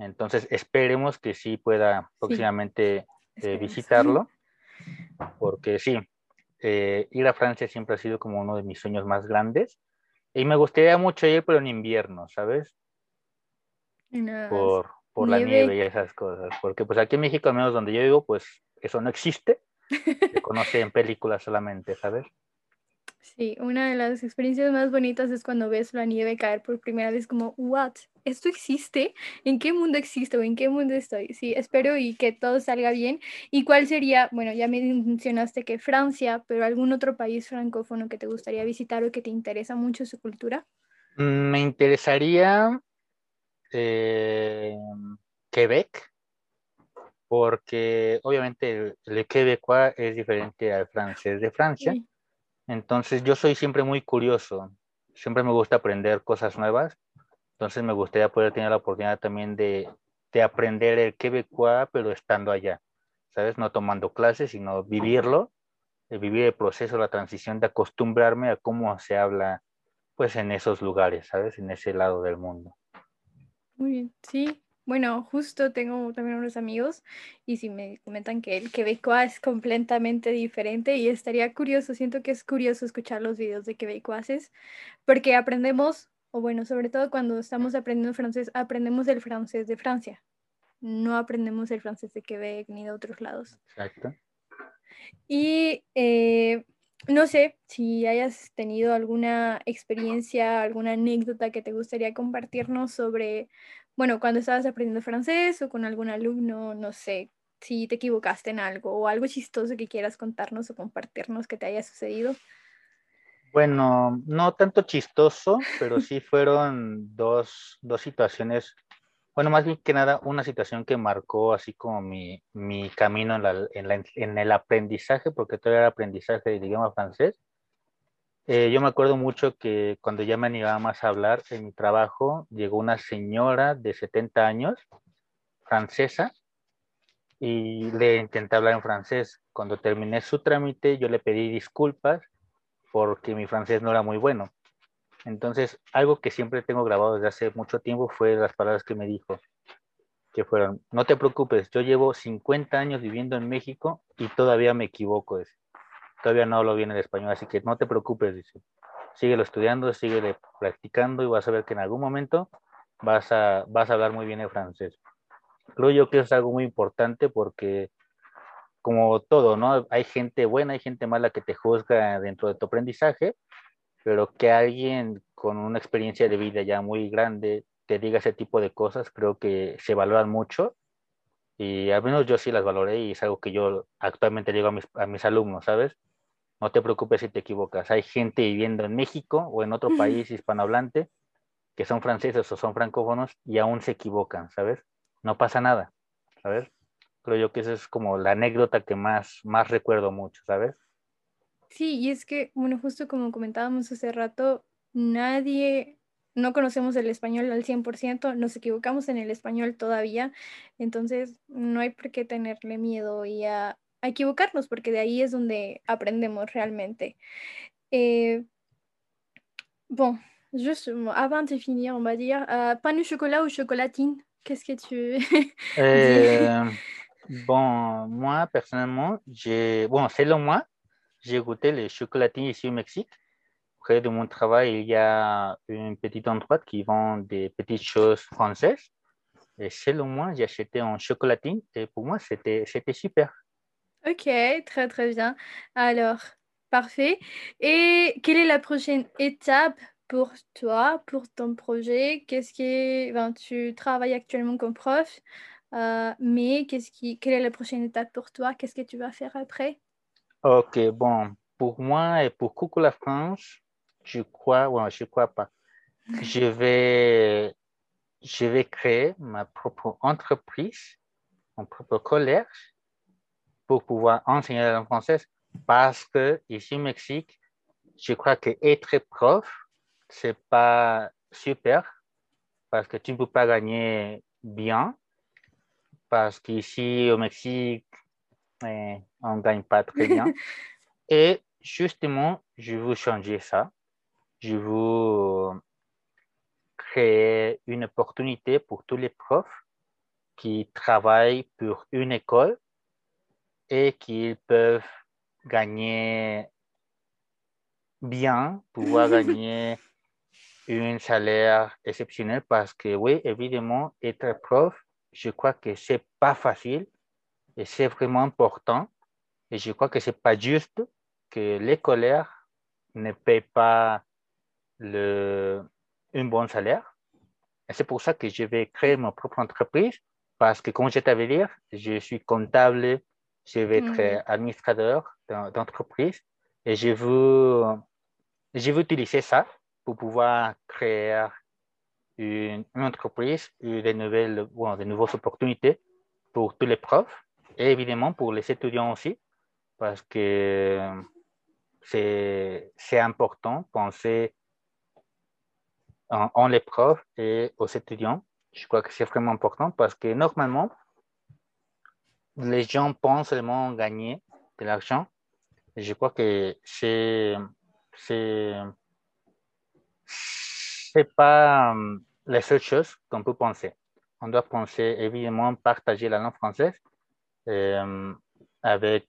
Entonces, esperemos que sí pueda próximamente eh, visitarlo, porque sí, eh, ir a Francia siempre ha sido como uno de mis sueños más grandes. Y me gustaría mucho ir, pero en invierno, ¿sabes? por, por la nieve y esas cosas. Porque pues aquí en México, al menos donde yo vivo, pues eso no existe. (laughs) Se conoce en películas solamente, ¿sabes? Sí, una de las experiencias más bonitas es cuando ves la nieve caer por primera vez como, what, ¿esto existe? ¿En qué mundo existe o en qué mundo estoy? Sí, espero y que todo salga bien. ¿Y cuál sería, bueno, ya me mencionaste que Francia, pero algún otro país francófono que te gustaría visitar o que te interesa mucho su cultura? Mm, me interesaría eh, Quebec, porque obviamente el, el quebecois es diferente al francés de Francia. Entonces yo soy siempre muy curioso, siempre me gusta aprender cosas nuevas, entonces me gustaría poder tener la oportunidad también de de aprender el quebecois, pero estando allá, ¿sabes? No tomando clases, sino vivirlo, de vivir el proceso, la transición, de acostumbrarme a cómo se habla, pues, en esos lugares, ¿sabes? En ese lado del mundo. Muy bien, sí. Bueno, justo tengo también unos amigos y si me comentan que el quebecois es completamente diferente y estaría curioso, siento que es curioso escuchar los videos de quebecoises porque aprendemos o bueno, sobre todo cuando estamos aprendiendo francés, aprendemos el francés de Francia. No aprendemos el francés de Quebec ni de otros lados. Exacto. Y eh, no sé si hayas tenido alguna experiencia, alguna anécdota que te gustaría compartirnos sobre, bueno, cuando estabas aprendiendo francés o con algún alumno, no sé, si te equivocaste en algo o algo chistoso que quieras contarnos o compartirnos que te haya sucedido. Bueno, no tanto chistoso, pero sí (laughs) fueron dos, dos situaciones, bueno, más bien que nada, una situación que marcó así como mi, mi camino en, la, en, la, en, el aprendizaje, porque todo era aprendizaje de idioma francés. Eh, yo me acuerdo mucho que cuando ya me animaba más a hablar en mi trabajo, llegó una señora de 70 años, francesa, y le intenté hablar en francés. Cuando terminé su trámite, yo le pedí disculpas porque mi francés no era muy bueno. Entonces, algo que siempre tengo grabado desde hace mucho tiempo fue las palabras que me dijo, que fueron, no te preocupes, yo llevo 50 años viviendo en México y todavía me equivoco. Todavía no hablo bien el español, así que no te preocupes, dice. Síguelo estudiando, síguelo practicando y vas a ver que en algún momento vas a, vas a hablar muy bien el francés. Creo yo que es algo muy importante porque como todo, ¿no? Hay gente buena, hay gente mala que te juzga dentro de tu aprendizaje, pero que alguien con una experiencia de vida ya muy grande te diga ese tipo de cosas, creo que se valoran mucho y al menos yo sí las valoré y es algo que yo actualmente digo a mis, a mis alumnos, ¿sabes? No te preocupes si te equivocas. Hay gente viviendo en México o en otro país hispanohablante que son franceses o son francófonos y aún se equivocan, ¿sabes? No pasa nada, ¿sabes? creo yo que esa es como la anécdota que más, más recuerdo mucho, ¿sabes? Sí, y es que, bueno, justo como comentábamos hace rato, nadie, no conocemos el español al 100%, nos equivocamos en el español todavía, entonces no hay por qué tenerle miedo y a, equivocarnos, porque de ahí es donde aprendemos realmente. Eh, bon, juste avant de finir, on va dire, uh, pain au chocolat ou chocolatine Qu'est-ce que tu (laughs) euh, Bon, moi, personnellement, j'ai, bon, selon moi, j'ai goûté les chocolatines ici au Mexique. Près de mon travail, il y a une petite endroit qui vend des petites choses françaises. Et selon moi, j'ai acheté un chocolatine et pour moi, c'était super. Ok, très très bien. Alors, parfait. Et quelle est la prochaine étape pour toi, pour ton projet? Qu'est-ce qui ben, tu travailles actuellement comme prof euh, mais qu'est-ce qui, quelle est la prochaine étape pour toi? Qu'est-ce que tu vas faire après? Ok, bon, pour moi et pour Coucou la France, je crois, ouais, je crois pas. Je vais, je vais créer ma propre entreprise, mon propre collège pour pouvoir enseigner la langue française parce que ici au Mexique, je crois que être prof, c'est pas super parce que tu ne peux pas gagner bien parce qu'ici au Mexique, eh, on ne gagne pas très bien. (laughs) Et justement, je veux changer ça. Je veux créer une opportunité pour tous les profs qui travaillent pour une école et qui peuvent gagner bien, pouvoir (laughs) gagner un salaire exceptionnel parce que oui, évidemment, être prof, je crois que c'est pas facile et c'est vraiment important. Et je crois que c'est pas juste que les colères ne payent pas le, un bon salaire. Et c'est pour ça que je vais créer ma propre entreprise parce que, comme je t'avais dit, je suis comptable, je vais être administrateur d'entreprise et je veux, je veux utiliser ça pour pouvoir créer une, une entreprise et de nouvelles, bon, de nouvelles opportunités pour tous les profs et évidemment pour les étudiants aussi, parce que c'est important de penser en, en, les profs et aux étudiants. Je crois que c'est vraiment important parce que normalement, les gens pensent seulement gagner de l'argent. Je crois que c'est c'est pas hum, la seule chose qu'on peut penser. On doit penser évidemment partager la langue française euh, avec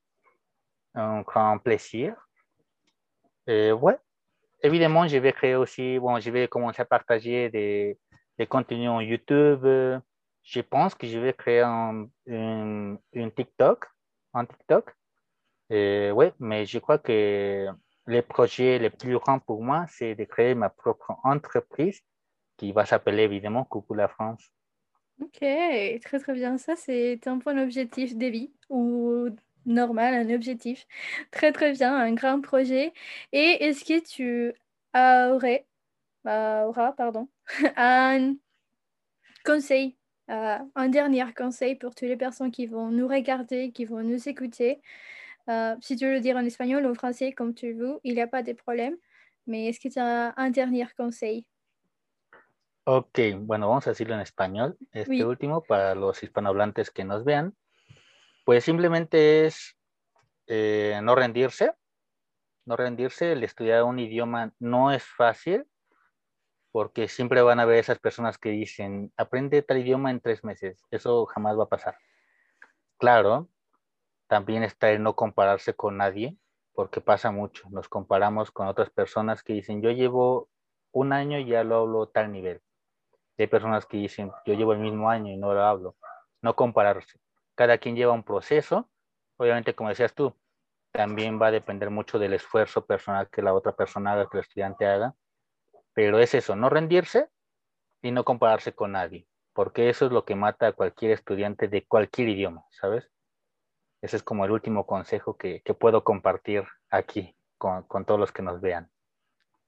un grand plaisir. Et ouais, évidemment, je vais créer aussi, bon, je vais commencer à partager des, des contenus en YouTube. Je pense que je vais créer un, TikTok, un TikTok. Et mais je crois que les projets les plus grands pour moi, c'est de créer ma propre entreprise qui va s'appeler évidemment Coucou la France. Ok, très très bien. Ça, c'est un point objectif de vie ou normal, un objectif. Très très bien, un grand projet. Et est-ce que tu aurais, bah, auras, pardon, (laughs) un conseil, euh, un dernier conseil pour toutes les personnes qui vont nous regarder, qui vont nous écouter euh, Si tu veux le dire en espagnol ou en français, comme tu veux, il n'y a pas de problème. Mais est-ce que tu as un dernier conseil? Ok, bueno, vamos a decirlo en español, este Oui. último, para los hispanohablantes que nos vean. Pues simplemente es eh, no rendirse, no rendirse, el estudiar un idioma no es fácil, porque siempre van a haber esas personas que dicen, aprende tal idioma en tres meses, eso jamás va a pasar. Claro, también está el no compararse con nadie, porque pasa mucho, nos comparamos con otras personas que dicen, yo llevo un año y ya lo hablo tal nivel. Hay personas que dicen, yo llevo el mismo año y no lo hablo. No compararse. Cada quien lleva un proceso. Obviamente, como decías tú, también va a depender mucho del esfuerzo personal que la otra persona haga, que el estudiante haga. Pero es eso, no rendirse y no compararse con nadie, porque eso es lo que mata a cualquier estudiante de cualquier idioma, ¿sabes? Ese es como el último consejo que, que puedo compartir aquí con, con todos los que nos vean.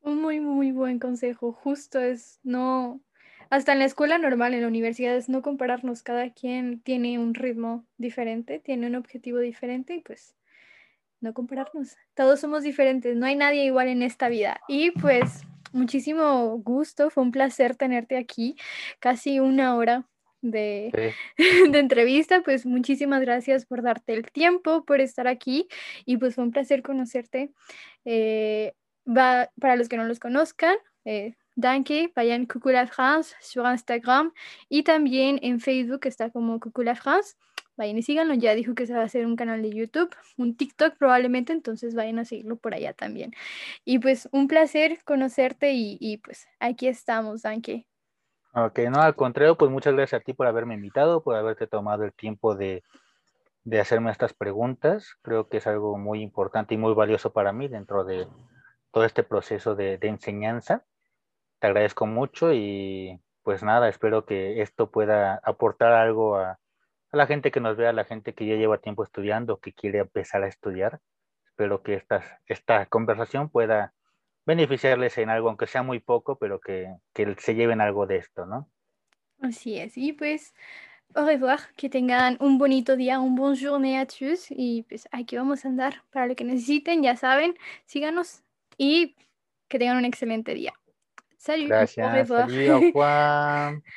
Un muy, muy buen consejo. Justo es no, hasta en la escuela normal, en la universidad, es no compararnos. Cada quien tiene un ritmo diferente, tiene un objetivo diferente y pues no compararnos. Todos somos diferentes, no hay nadie igual en esta vida. Y pues muchísimo gusto, fue un placer tenerte aquí, casi una hora de, Sí. (laughs) de entrevista. Pues muchísimas gracias por darte el tiempo, por estar aquí y pues fue un placer conocerte. Eh, va, para los que no los conozcan, eh, Danke, vayan Coucou la France sur Instagram y también en Facebook está como Coucou la France. Vayan y síganlo, ya dijo que se va a hacer un canal de YouTube, un TikTok probablemente, entonces vayan a seguirlo por allá también. Y pues un placer conocerte y, y pues aquí estamos, Danke. Ok, no, al contrario, pues muchas gracias a ti por haberme invitado, por haberte tomado el tiempo de, de hacerme estas preguntas. Creo que es algo muy importante y muy valioso para mí dentro de todo este proceso de, de enseñanza. Te agradezco mucho y pues nada, espero que esto pueda aportar algo a, a la gente que nos vea, a la gente que ya lleva tiempo estudiando, que quiere empezar a estudiar. Espero que estas, esta conversación pueda beneficiarles en algo, aunque sea muy poco, pero que, que se lleven algo de esto, ¿no? Así es. Y pues, au revoir, que tengan un bonito día, un bon journée à tous. Y pues aquí vamos a andar. Para lo que necesiten, ya saben, síganos y que tengan un excelente día. Salut, au Gracias. revoir. Salut, au revoir. (laughs)